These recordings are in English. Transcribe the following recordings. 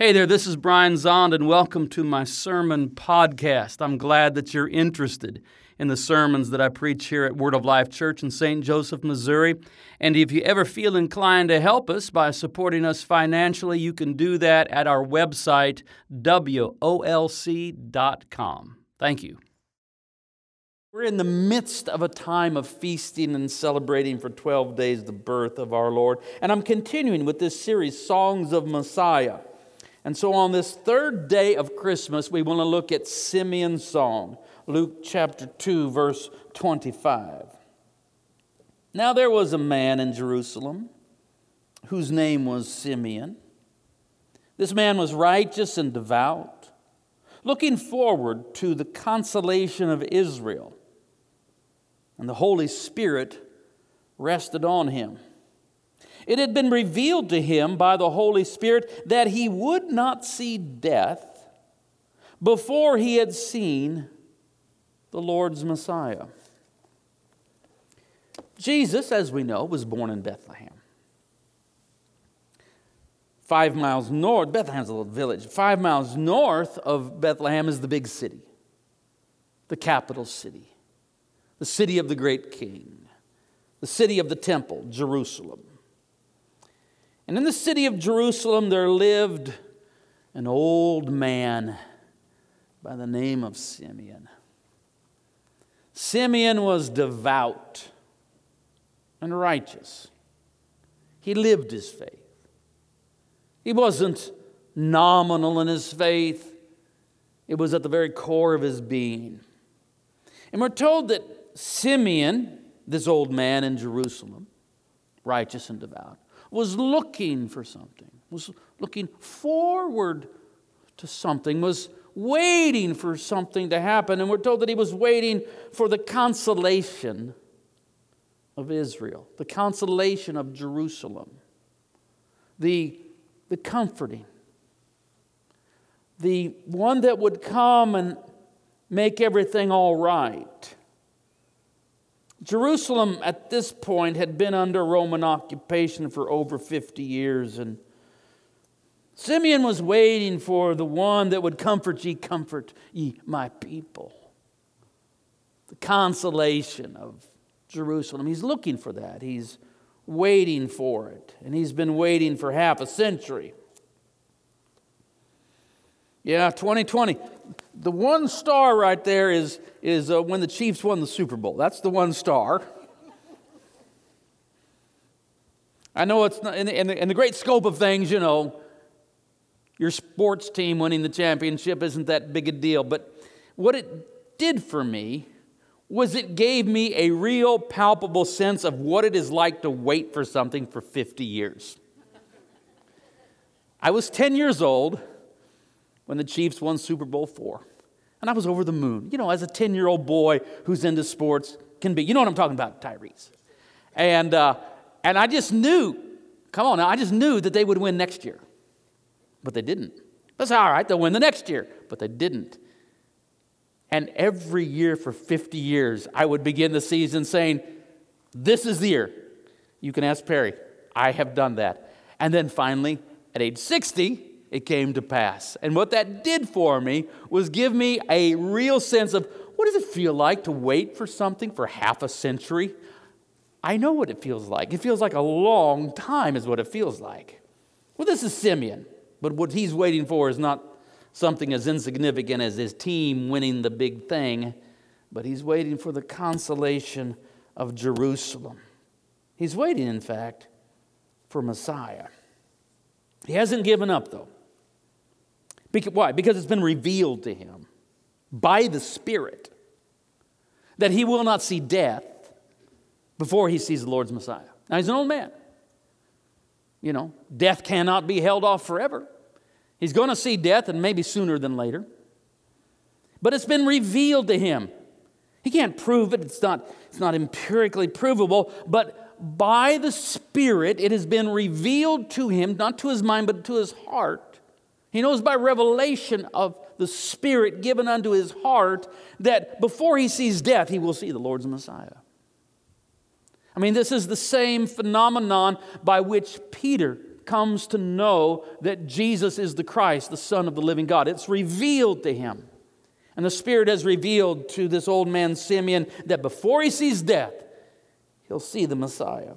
Hey there, this is Brian Zahnd, and welcome to my sermon podcast. I'm glad that you're interested in the sermons that I preach here at Word of Life Church in St. Joseph, Missouri. And if you ever feel inclined to help us by supporting us financially, you can do that at our website, wolc.com. Thank you. We're in the midst of a time of feasting and celebrating for 12 days the birth of our Lord. And I'm continuing with this series, Songs of Messiah. And so on this third day of Christmas, we want to look at Simeon's song, Luke chapter 2, verse 25. Now there was a man in Jerusalem whose name was Simeon. This man was righteous and devout, looking forward to the consolation of Israel. And the Holy Spirit rested on him. It had been revealed to him by the Holy Spirit that he would not see death before he had seen the Lord's Messiah. Jesus, as we know, was born in Bethlehem. Five miles north, Bethlehem's a little village. Five miles north of Bethlehem is the big city, the capital city, the city of the great king, the city of the temple, Jerusalem. And in the city of Jerusalem, there lived an old man by the name of Simeon. Simeon was devout and righteous. He lived his faith. He wasn't nominal in his faith, it was at the very core of his being. And we're told that Simeon, this old man in Jerusalem, righteous and devout, was looking for something, was looking forward to something, was waiting for something to happen. And we're told that he was waiting for the consolation of Israel, the consolation of Jerusalem, the, the comforting, the one that would come and make everything all right. Jerusalem at this point had been under Roman occupation for over 50 years, and Simeon was waiting for the one that would comfort ye, comfort ye, my people. The consolation of Jerusalem. He's looking for that. He's waiting for it, and he's been waiting for half a century. Yeah, 2020. The one star right there is, is uh, when the Chiefs won the Super Bowl. That's the one star. I know it's not, in the, in, the, in the great scope of things, you know, your sports team winning the championship isn't that big a deal. But what it did for me was it gave me a real palpable sense of what it is like to wait for something for 50 years. I was 10 years old when the Chiefs won Super Bowl four. And I was over the moon, you know, as a 10 year old boy who's into sports can be. You know what I'm talking about, Tyrese. And, uh, and I just knew, come on I just knew that they would win next year. But they didn't. That's all right, they'll win the next year. But they didn't. And every year for 50 years, I would begin the season saying, This is the year. You can ask Perry. I have done that. And then finally, at age 60, it came to pass. And what that did for me was give me a real sense of what does it feel like to wait for something for half a century? I know what it feels like. It feels like a long time, is what it feels like. Well, this is Simeon, but what he's waiting for is not something as insignificant as his team winning the big thing, but he's waiting for the consolation of Jerusalem. He's waiting, in fact, for Messiah. He hasn't given up, though. Because, why? Because it's been revealed to him by the Spirit that he will not see death before he sees the Lord's Messiah. Now, he's an old man. You know, death cannot be held off forever. He's going to see death, and maybe sooner than later. But it's been revealed to him. He can't prove it, it's not, it's not empirically provable, but by the Spirit, it has been revealed to him, not to his mind, but to his heart, he knows by revelation of the Spirit given unto his heart that before he sees death, he will see the Lord's Messiah. I mean, this is the same phenomenon by which Peter comes to know that Jesus is the Christ, the Son of the living God. It's revealed to him. And the Spirit has revealed to this old man Simeon that before he sees death, he'll see the Messiah.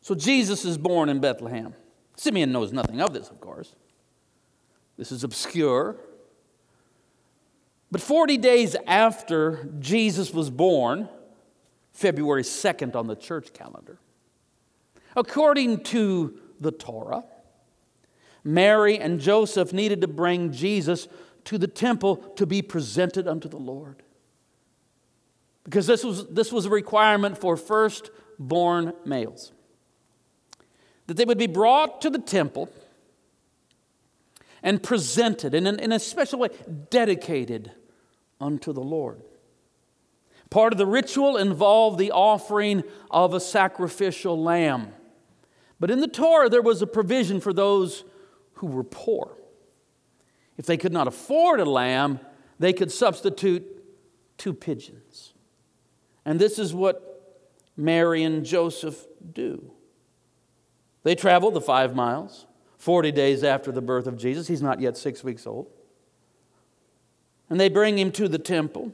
So Jesus is born in Bethlehem. Simeon knows nothing of this, of course. This is obscure. But 40 days after Jesus was born, February 2nd on the church calendar, according to the Torah, Mary and Joseph needed to bring Jesus to the temple to be presented unto the Lord. Because this was, this was a requirement for firstborn males. That they would be brought to the temple and presented in, an, in a special way, dedicated unto the Lord. Part of the ritual involved the offering of a sacrificial lamb. But in the Torah, there was a provision for those who were poor. If they could not afford a lamb, they could substitute two pigeons. And this is what Mary and Joseph do. They travel the five miles. 40 days after the birth of Jesus. He's not yet six weeks old. And they bring him to the temple.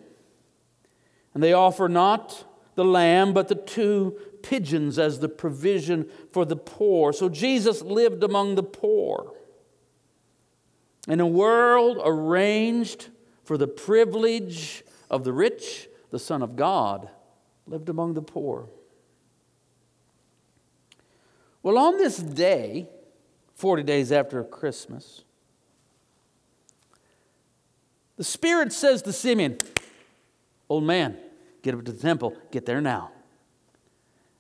And they offer not the lamb, but the two pigeons as the provision for the poor. So Jesus lived among the poor. In a world arranged for the privilege of the rich, the Son of God lived among the poor. Well, on this day, 40 days after Christmas. The Spirit says to Simeon, Old man, get up to the temple, get there now.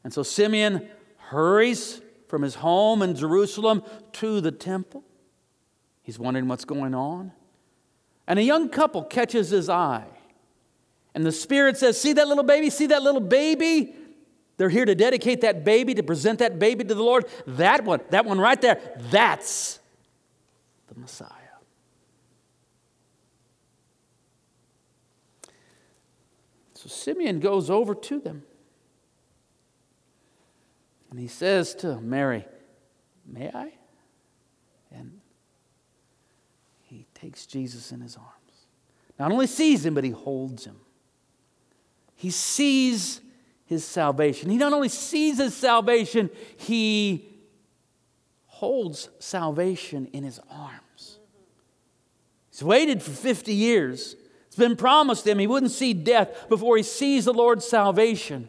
And so Simeon hurries from his home in Jerusalem to the temple. He's wondering what's going on. And a young couple catches his eye. And the Spirit says, See that little baby? See that little baby? They're here to dedicate that baby, to present that baby to the Lord. That one, that one right there, that's the Messiah. So Simeon goes over to them. And he says to Mary, May I? And he takes Jesus in his arms. Not only sees him, but he holds him. He sees his salvation. He not only sees his salvation, he holds salvation in his arms. He's waited for 50 years. It's been promised him he wouldn't see death before he sees the Lord's salvation.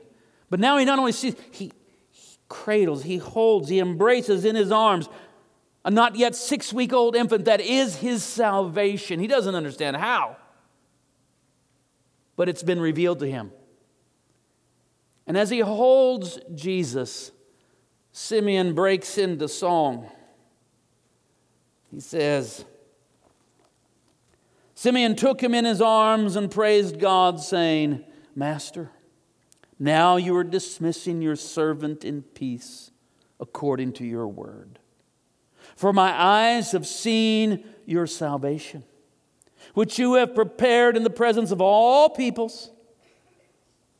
But now he not only sees, he, he cradles, he holds, he embraces in his arms a not yet six week old infant that is his salvation. He doesn't understand how, but it's been revealed to him. And as he holds Jesus, Simeon breaks into song. He says, Simeon took him in his arms and praised God, saying, Master, now you are dismissing your servant in peace according to your word. For my eyes have seen your salvation, which you have prepared in the presence of all peoples,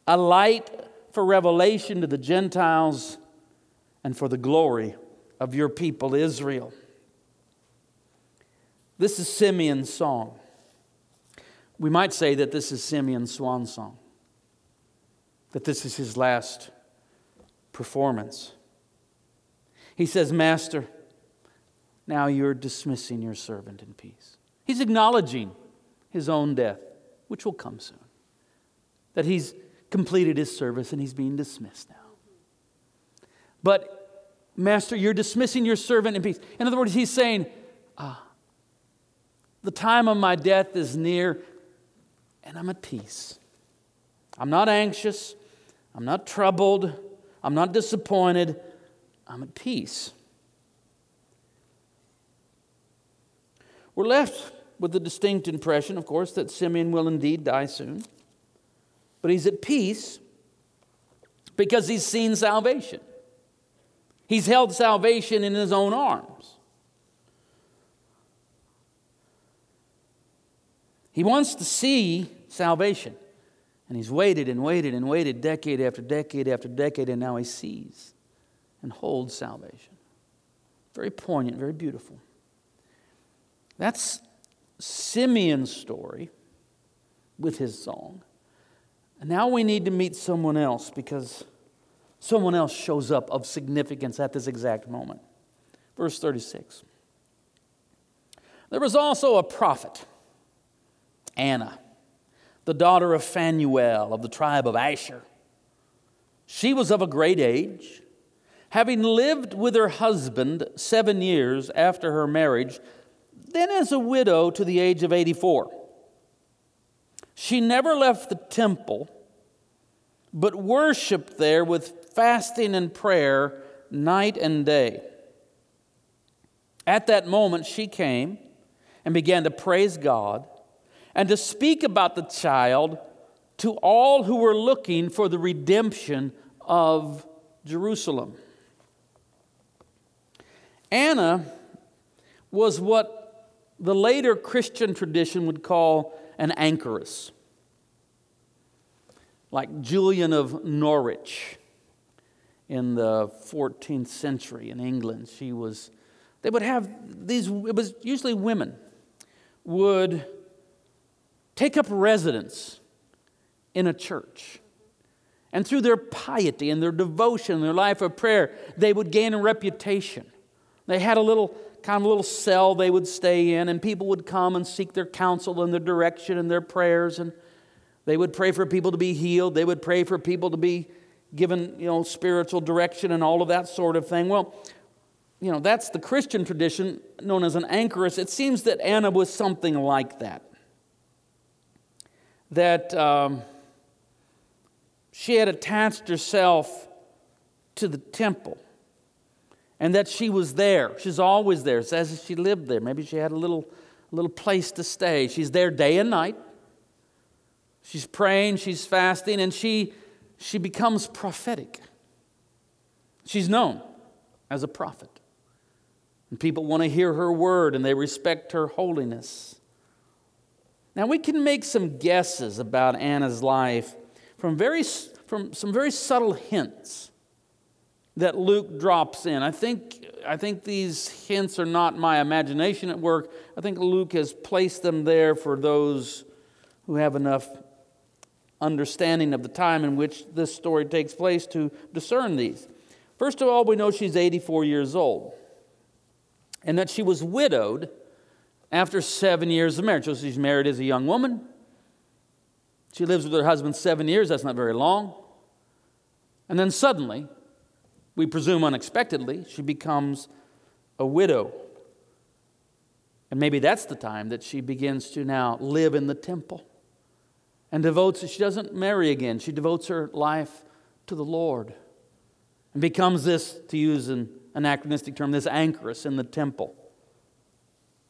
a light for revelation to the Gentiles and for the glory of your people Israel. This is Simeon's song. We might say that this is Simeon's swan song, that this is his last performance. He says, Master, now you're dismissing your servant in peace. He's acknowledging his own death, which will come soon. That he's completed his service and he's being dismissed now. But, Master, you're dismissing your servant in peace. In other words, he's saying, ah, the time of my death is near and I'm at peace. I'm not anxious. I'm not troubled. I'm not disappointed. I'm at peace. We're left with the distinct impression, of course, that Simeon will indeed die soon but he's at peace because he's seen salvation. He's held salvation in his own arms. He wants to see salvation. And he's waited and waited and waited decade after decade after decade, and now he sees. and holds salvation. Very poignant, very beautiful. That's Simeon's story with his song. And now we need to meet someone else because someone else shows up of significance at this exact moment. Verse 36. There was also a prophet, Anna, the daughter of Phanuel of the tribe of Asher. She was of a great age. Having lived with her husband seven years after her marriage, then as a widow to the age of 84. She never left the temple, but worshiped there with fasting and prayer night and day. At that moment, she came and began to praise God and to speak about the child to all who were looking for the redemption of Jerusalem. Anna was what the later Christian tradition would call an anchoress, like Julian of Norwich in the 14th century in England. She was, they would have these, it was usually women, would take up residence in a church. And through their piety and their devotion, their life of prayer, they would gain a reputation. They had a little kind of little cell they would stay in, and people would come and seek their counsel and their direction and their prayers. And they would pray for people to be healed. They would pray for people to be given, you know, spiritual direction and all of that sort of thing. Well, you know, that's the Christian tradition known as an anchoress. It seems that Anna was something like that. That um, she had attached herself to the temple and that she was there. She's always there. It says she lived there. Maybe she had a little, little place to stay. She's there day and night. She's praying, she's fasting, and she, she becomes prophetic. She's known as a prophet. And people want to hear her word and they respect her holiness. Now, we can make some guesses about Anna's life from, very, from some very subtle hints that Luke drops in. I think, I think these hints are not my imagination at work. I think Luke has placed them there for those who have enough understanding of the time in which this story takes place to discern these. First of all, we know she's 84 years old and that she was widowed after seven years of marriage. So she's married as a young woman. She lives with her husband seven years, that's not very long. And then suddenly, we presume unexpectedly, she becomes a widow. And maybe that's the time that she begins to now live in the temple and devotes, she doesn't marry again, she devotes her life to the Lord and becomes this, to use an anachronistic term, this anchoress in the temple.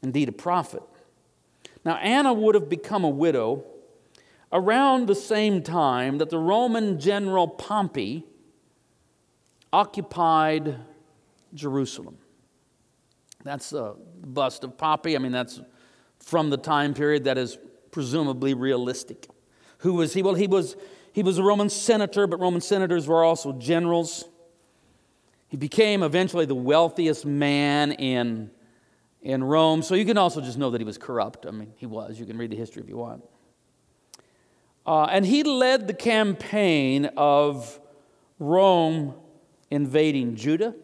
Indeed, a prophet. Now, Anna would have become a widow around the same time that the Roman general Pompey occupied Jerusalem. That's a bust of Pompey. I mean, that's from the time period that is presumably realistic. Who was he? Well, he was, he was a Roman senator, but Roman senators were also generals. He became eventually the wealthiest man in, in Rome. So you can also just know that he was corrupt. I mean, he was. You can read the history if you want. Uh, and he led the campaign of Rome invading Judah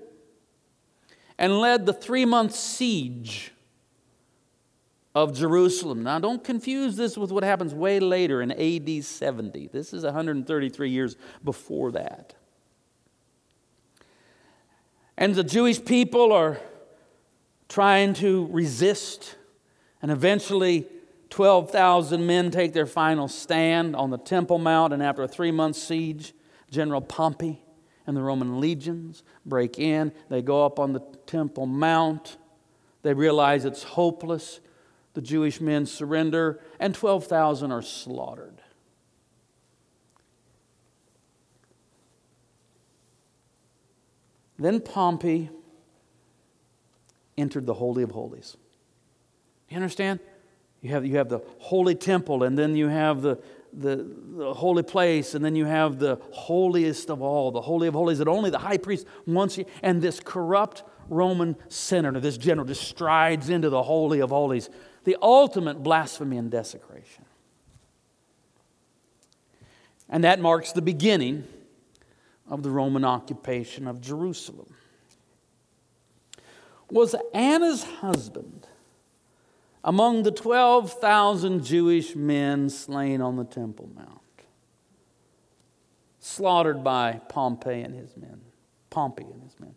and led the three month siege of Jerusalem. Now, don't confuse this with what happens way later in AD 70. This is 133 years before that. And the Jewish people are trying to resist, and eventually 12,000 men take their final stand on the Temple Mount, and after a three month siege, General Pompey and the Roman legions break in. They go up on the Temple Mount. They realize it's hopeless. The Jewish men surrender, and 12,000 are slaughtered. Then Pompey entered the Holy of Holies. You understand? You have, you have the holy temple, and then you have the, the, the holy place, and then you have the holiest of all, the holy of holies that only the high priest once, and this corrupt Roman senator, this general, just strides into the holy of holies, the ultimate blasphemy and desecration. And that marks the beginning of the Roman occupation of Jerusalem. Was Anna's husband among the 12,000 Jewish men slain on the Temple Mount, slaughtered by Pompey and his men. Pompey and his men.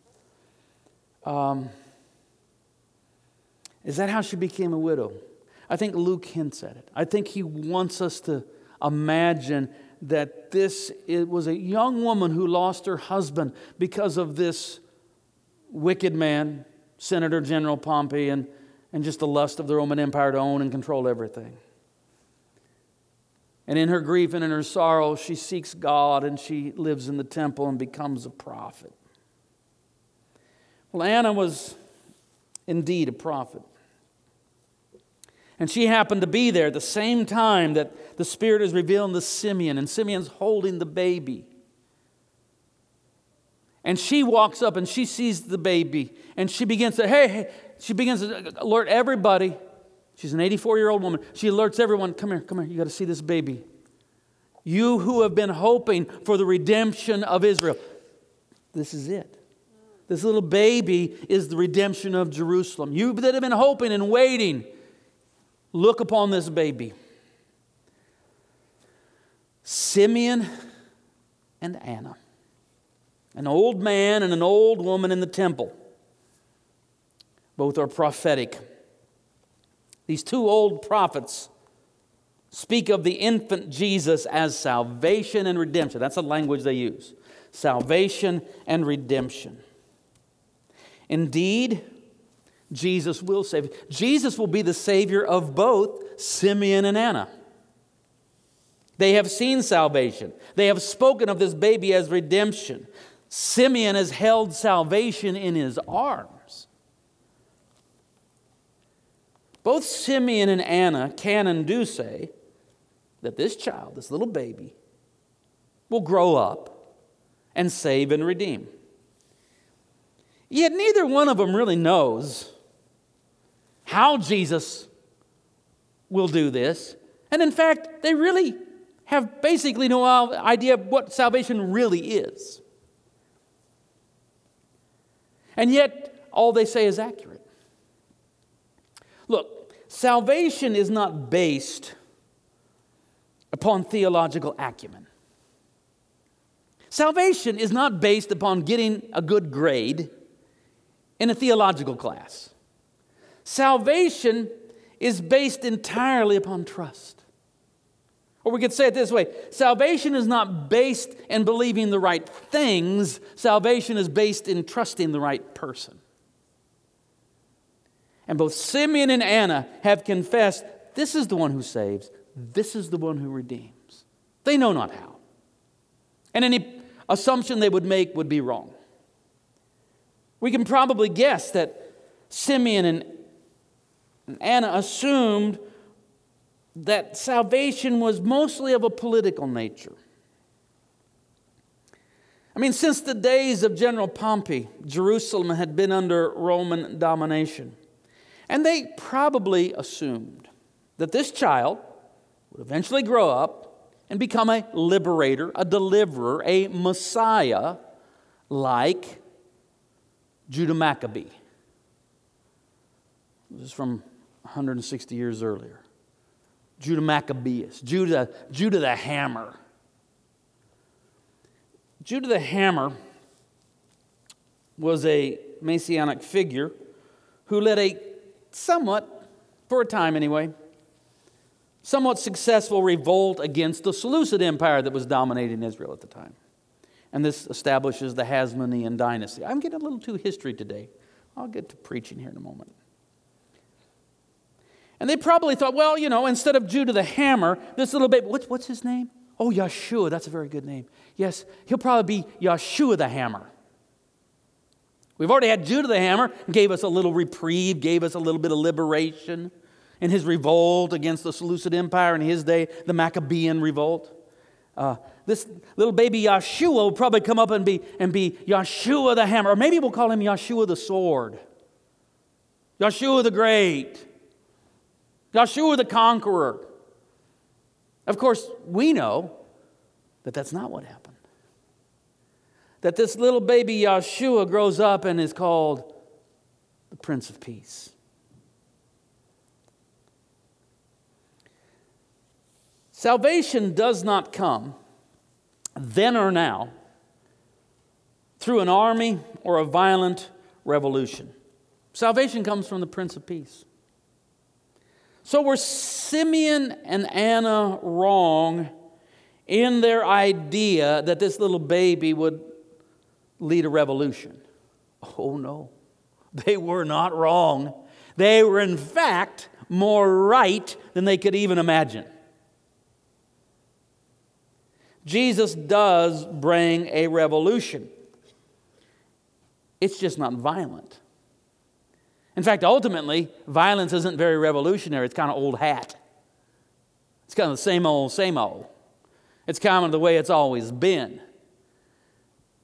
Um, is that how she became a widow? I think Luke hints at it. I think he wants us to imagine that this it was a young woman who lost her husband because of this wicked man, Senator General Pompey, and and just the lust of the Roman Empire to own and control everything. And in her grief and in her sorrow, she seeks God and she lives in the temple and becomes a prophet. Well, Anna was indeed a prophet. And she happened to be there at the same time that the Spirit is revealing to Simeon, and Simeon's holding the baby. And she walks up and she sees the baby, and she begins to, hey, hey, she begins to alert everybody. She's an 84 year old woman. She alerts everyone come here, come here, you got to see this baby. You who have been hoping for the redemption of Israel. This is it. This little baby is the redemption of Jerusalem. You that have been hoping and waiting, look upon this baby. Simeon and Anna, an old man and an old woman in the temple. Both are prophetic. These two old prophets speak of the infant Jesus as salvation and redemption. That's the language they use salvation and redemption. Indeed, Jesus will save. Jesus will be the Savior of both Simeon and Anna. They have seen salvation. They have spoken of this baby as redemption. Simeon has held salvation in his arms. Both Simeon and Anna can and do say that this child, this little baby, will grow up and save and redeem. Yet neither one of them really knows how Jesus will do this. And in fact, they really have basically no idea what salvation really is. And yet, all they say is accurate. Look, salvation is not based upon theological acumen. Salvation is not based upon getting a good grade in a theological class. Salvation is based entirely upon trust. Or we could say it this way salvation is not based in believing the right things, salvation is based in trusting the right person. And both Simeon and Anna have confessed this is the one who saves, this is the one who redeems. They know not how. And any assumption they would make would be wrong. We can probably guess that Simeon and Anna assumed that salvation was mostly of a political nature. I mean, since the days of General Pompey, Jerusalem had been under Roman domination. And they probably assumed that this child would eventually grow up and become a liberator, a deliverer, a Messiah like Judah Maccabee. This is from 160 years earlier. Judah Maccabeus, Judah, Judah the Hammer. Judah the Hammer was a messianic figure who led a somewhat, for a time anyway, somewhat successful revolt against the Seleucid Empire that was dominating Israel at the time. And this establishes the Hasmonean dynasty. I'm getting a little too history today. I'll get to preaching here in a moment. And they probably thought, well, you know, instead of Judah the hammer, this little baby, what's, what's his name? Oh, Yeshua, that's a very good name. Yes, he'll probably be Yeshua the hammer. We've already had Judah the hammer, gave us a little reprieve, gave us a little bit of liberation. in his revolt against the Seleucid Empire in his day, the Maccabean revolt. Uh, this little baby Yeshua will probably come up and be, and be Yeshua the hammer, or maybe we'll call him Yeshua the sword, Yeshua the great, Yeshua the conqueror. Of course, we know that that's not what happened. That this little baby Yeshua grows up and is called the Prince of Peace. Salvation does not come then or now through an army or a violent revolution. Salvation comes from the Prince of Peace. So were Simeon and Anna wrong in their idea that this little baby would lead a revolution? Oh no, they were not wrong. They were, in fact, more right than they could even imagine. Jesus does bring a revolution. It's just not violent. In fact, ultimately, violence isn't very revolutionary. It's kind of old hat. It's kind of the same old, same old. It's kind of the way it's always been.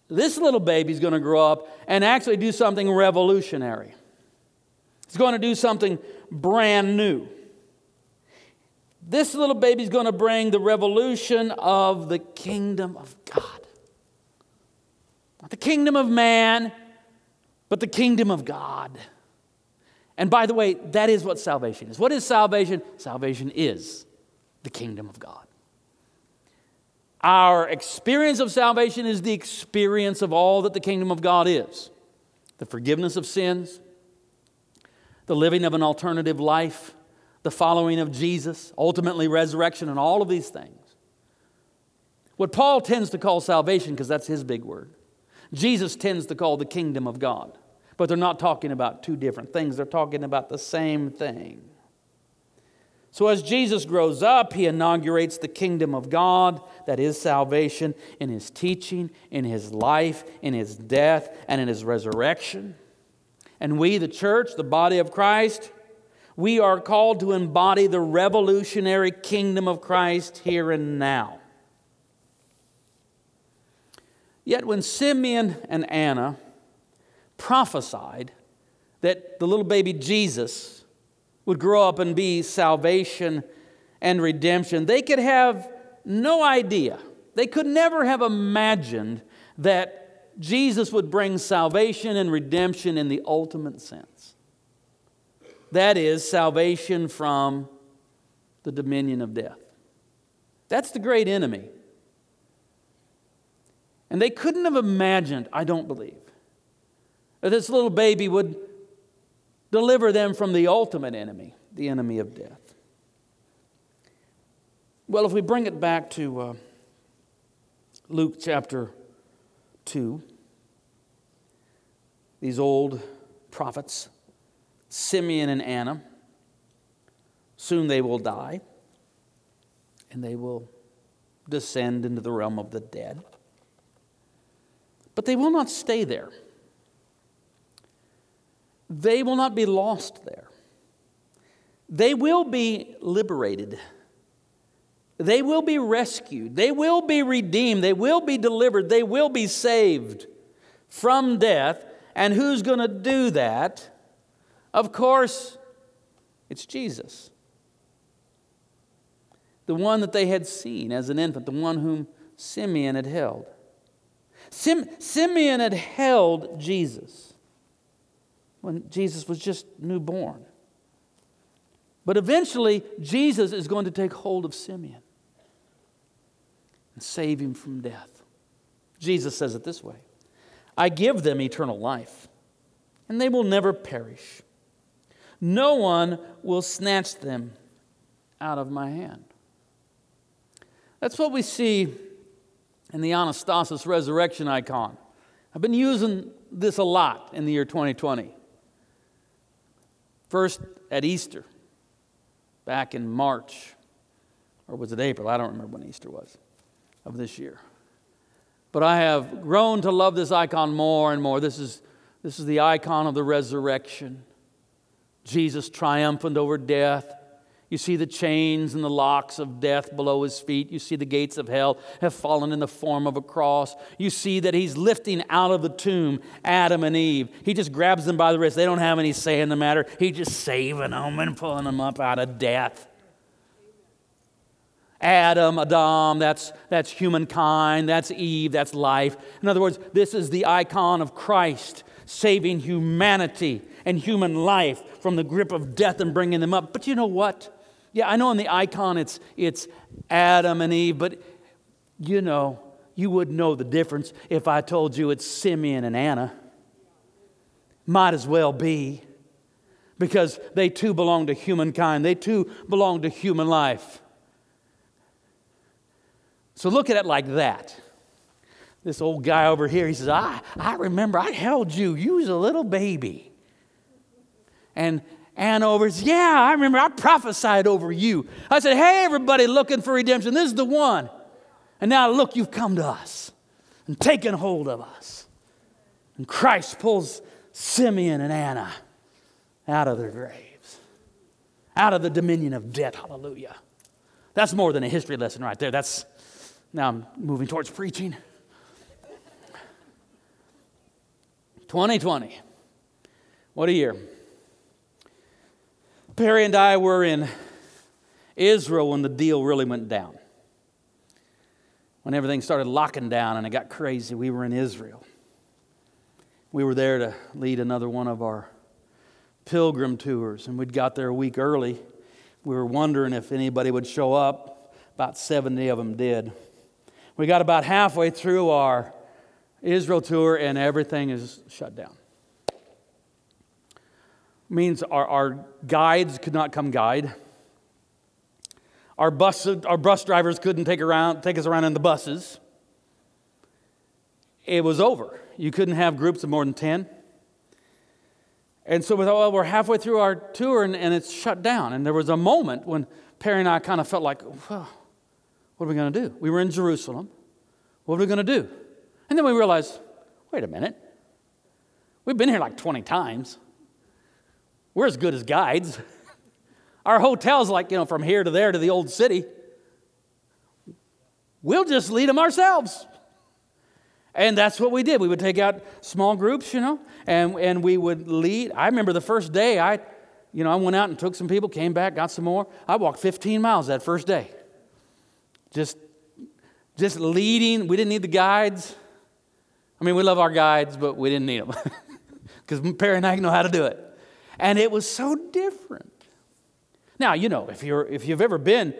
This little baby's going to grow up and actually do something revolutionary. He's going to do something brand new. This little baby's going to bring the revolution of the kingdom of God. Not the kingdom of man, but the kingdom of God. And by the way, that is what salvation is. What is salvation? Salvation is the kingdom of God. Our experience of salvation is the experience of all that the kingdom of God is the forgiveness of sins, the living of an alternative life, the following of Jesus, ultimately resurrection, and all of these things. What Paul tends to call salvation, because that's his big word, Jesus tends to call the kingdom of God. But they're not talking about two different things, they're talking about the same thing. So, as Jesus grows up, he inaugurates the kingdom of God, that is salvation, in his teaching, in his life, in his death, and in his resurrection. And we, the church, the body of Christ, we are called to embody the revolutionary kingdom of Christ here and now. Yet when Simeon and Anna prophesied that the little baby Jesus would grow up and be salvation and redemption, they could have no idea. They could never have imagined that Jesus would bring salvation and redemption in the ultimate sense. That is, salvation from the dominion of death. That's the great enemy. And they couldn't have imagined, I don't believe, that this little baby would deliver them from the ultimate enemy, the enemy of death. Well, if we bring it back to uh, Luke chapter 2, these old prophets Simeon and Anna. Soon they will die, and they will descend into the realm of the dead. But they will not stay there. They will not be lost there. They will be liberated. They will be rescued. They will be redeemed. They will be delivered. They will be saved from death. And who's going to do that? Of course, it's Jesus. The one that they had seen as an infant, the one whom Simeon had held. Sim- Simeon had held Jesus when Jesus was just newborn. But eventually, Jesus is going to take hold of Simeon and save him from death. Jesus says it this way I give them eternal life, and they will never perish no one will snatch them out of my hand. That's what we see in the Anastasis resurrection icon. I've been using this a lot in the year 2020. First at Easter, back in March, or was it April? I don't remember when Easter was of this year. But I have grown to love this icon more and more. This is, this is the icon of the resurrection. Jesus triumphant over death, You see the chains and the locks of death below his feet. You see the gates of hell have fallen in the form of a cross. You see that he's lifting out of the tomb Adam and Eve. He just grabs them by the wrist. They don't have any say in the matter. He's just saving them and pulling them up out of death. Adam, Adam, that's, that's humankind, that's Eve, that's life. In other words, this is the icon of Christ saving humanity and human life from the grip of death and bringing them up. But you know what? Yeah, I know in the icon it's, it's Adam and Eve, but you know, you wouldn't know the difference if I told you it's Simeon and Anna. Might as well be, because they too belong to humankind, they too belong to human life. So look at it like that. This old guy over here, he says, I, I remember I held you. You was a little baby. And and over. Yeah, I remember I prophesied over you. I said, Hey, everybody looking for redemption, this is the one. And now look, you've come to us and taken hold of us. And Christ pulls Simeon and Anna out of their graves, out of the dominion of death. Hallelujah. That's more than a history lesson right there. That's now I'm moving towards preaching. 2020. What a year. Perry and I were in Israel when the deal really went down. When everything started locking down and it got crazy, we were in Israel. We were there to lead another one of our pilgrim tours, and we'd got there a week early. We were wondering if anybody would show up. About 70 of them did. We got about halfway through our Israel tour, and everything is shut down means our, our guides could not come guide. Our bus, our bus drivers couldn't take, around, take us around in the buses. It was over. You couldn't have groups of more than 10. And so we thought, well, we're halfway through our tour and, and it's shut down. And there was a moment when Perry and I kind of felt like, well, what are we going to do? We were in Jerusalem. What are we going to do? And then we realized, wait a minute. We've been here like 20 times. We're as good as guides. Our hotel's like, you know, from here to there to the old city. We'll just lead them ourselves. And that's what we did. We would take out small groups, you know, and, and we would lead. I remember the first day I, you know, I went out and took some people, came back, got some more. I walked 15 miles that first day. Just, just leading. We didn't need the guides. I mean, we love our guides, but we didn't need them because Perry and I know how to do it. And it was so different. Now, you know, if, you're, if you've ever been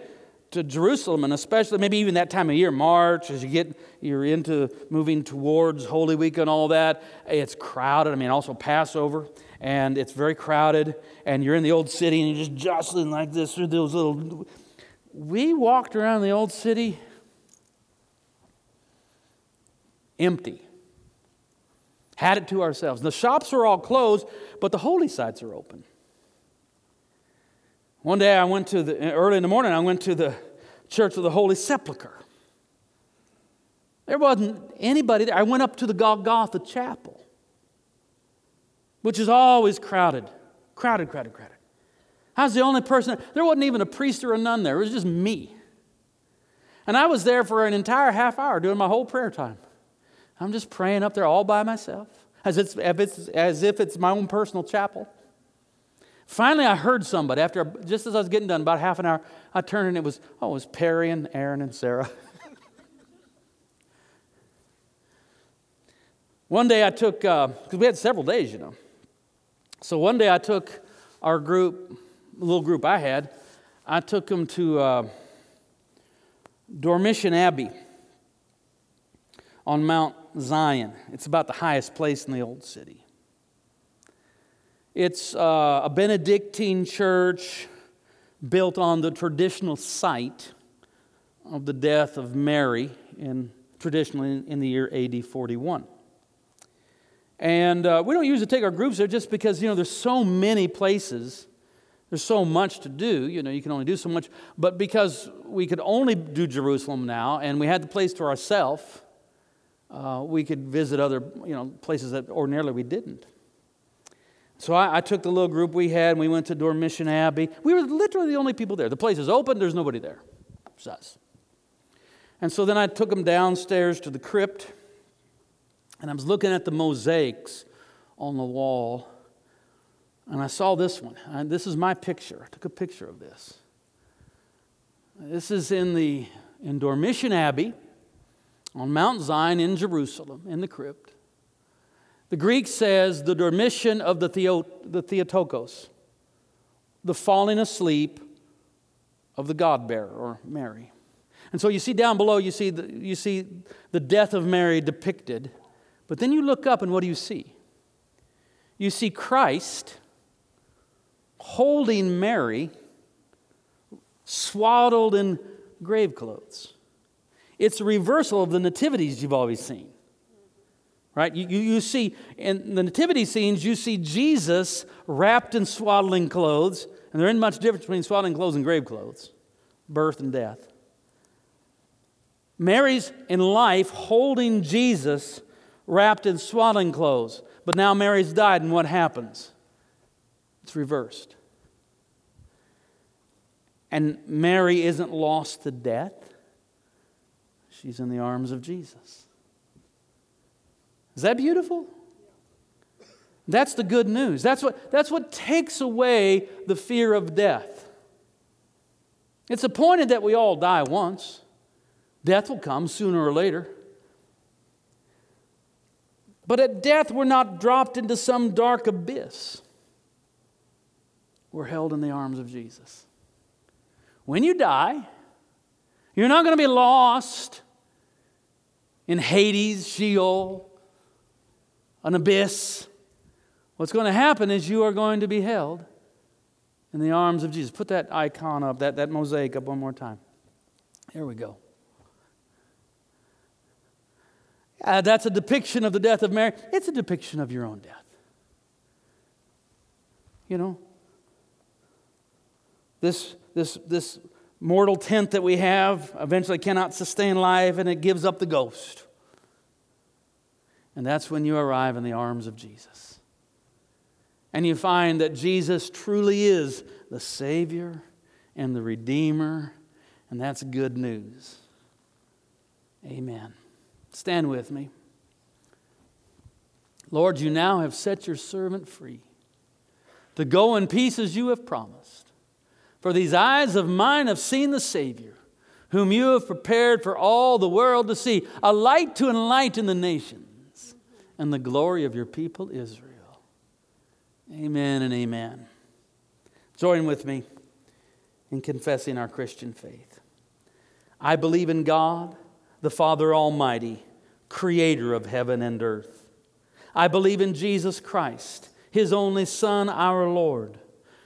to Jerusalem, and especially maybe even that time of year, March, as you get, you're into moving towards Holy Week and all that, it's crowded. I mean, also Passover, and it's very crowded, and you're in the old city and you're just jostling like this through those little. We walked around the old city empty. Had it to ourselves. The shops are all closed, but the holy sites are open. One day I went to the, early in the morning, I went to the Church of the Holy Sepulchre. There wasn't anybody there. I went up to the Golgotha Chapel, which is always crowded. Crowded, crowded, crowded. I was the only person. There wasn't even a priest or a nun there. It was just me. And I was there for an entire half hour doing my whole prayer time. I'm just praying up there all by myself as, it's, as if it's my own personal chapel. Finally, I heard somebody after just as I was getting done, about half an hour. I turned and it was oh, it was Perry and Aaron and Sarah. one day I took because uh, we had several days, you know. So one day I took our group, little group I had, I took them to uh, Dormition Abbey on Mount Zion. It's about the highest place in the old city. It's uh, a Benedictine church built on the traditional site of the death of Mary in traditionally in the year AD 41. And uh, we don't usually take our groups there just because, you know, there's so many places, there's so much to do, you know, you can only do so much. But because we could only do Jerusalem now and we had the place to ourselves, uh, we could visit other you know, places that ordinarily we didn't. So I, I, took the little group we had and we went to Dormition Abbey. We were literally the only people there. The place is open, there's nobody there. It's us. And so then I took them downstairs to the crypt and I was looking at the mosaics on the wall and I saw this one. And this is my picture. I took a picture of this. This is in the in Dormition Abbey on Mount Zion in Jerusalem in the crypt. The Greek says the dormition of the, theo, the Theotokos, the falling asleep of the God bearer or Mary. And so you see down below, you see, the, you see the death of Mary depicted. But then you look up and what do you see? You see Christ holding Mary swaddled in grave clothes. It's a reversal of the nativities you've always seen. Right? You, you, you see, in the nativity scenes, you see Jesus wrapped in swaddling clothes, and there isn't much difference between swaddling clothes and grave clothes birth and death. Mary's in life holding Jesus wrapped in swaddling clothes, but now Mary's died, and what happens? It's reversed. And Mary isn't lost to death, she's in the arms of Jesus. Is that beautiful? That's the good news. That's what, that's what takes away the fear of death. It's appointed that we all die once. Death will come sooner or later. But at death, we're not dropped into some dark abyss. We're held in the arms of Jesus. When you die, you're not going to be lost in Hades, Sheol, an abyss. What's going to happen is you are going to be held in the arms of Jesus. Put that icon up, that, that mosaic up one more time. Here we go. Uh, that's a depiction of the death of Mary. It's a depiction of your own death. You know, this, this, this mortal tent that we have eventually cannot sustain life and it gives up the ghost. And that's when you arrive in the arms of Jesus. And you find that Jesus truly is the Savior and the Redeemer, and that's good news. Amen. Stand with me. Lord, you now have set your servant free to go in peace as you have promised. For these eyes of mine have seen the Savior, whom you have prepared for all the world to see, a light to enlighten the nations and the glory of your people Israel. Amen and amen. Join with me in confessing our Christian faith. I believe in God, the Father Almighty, creator of heaven and earth. I believe in Jesus Christ, his only Son, our Lord.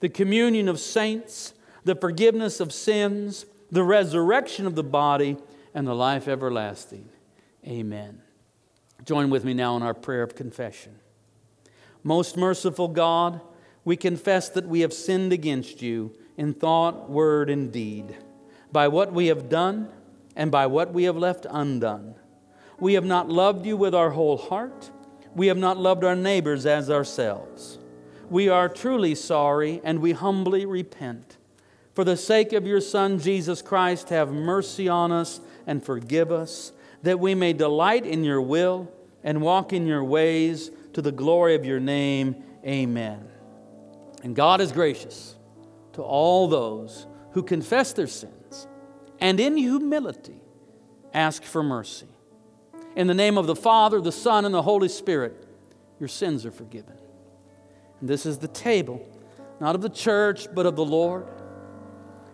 the communion of saints, the forgiveness of sins, the resurrection of the body, and the life everlasting. Amen. Join with me now in our prayer of confession. Most merciful God, we confess that we have sinned against you in thought, word, and deed, by what we have done and by what we have left undone. We have not loved you with our whole heart. We have not loved our neighbors as ourselves. We are truly sorry and we humbly repent. For the sake of your Son, Jesus Christ, have mercy on us and forgive us that we may delight in your will and walk in your ways to the glory of your name. Amen. And God is gracious to all those who confess their sins and in humility ask for mercy. In the name of the Father, the Son, and the Holy Spirit, your sins are forgiven. This is the table, not of the church, but of the Lord.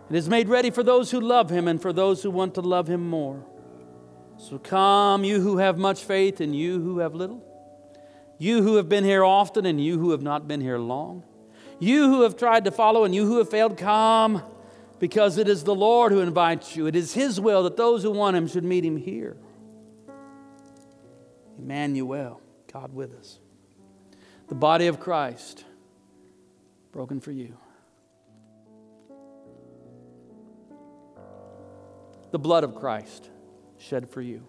It is made ready for those who love him and for those who want to love him more. So come, you who have much faith and you who have little, you who have been here often and you who have not been here long, you who have tried to follow and you who have failed, come, because it is the Lord who invites you. It is his will that those who want him should meet him here. Emmanuel, God with us the body of Christ broken for you. The blood of Christ shed for you.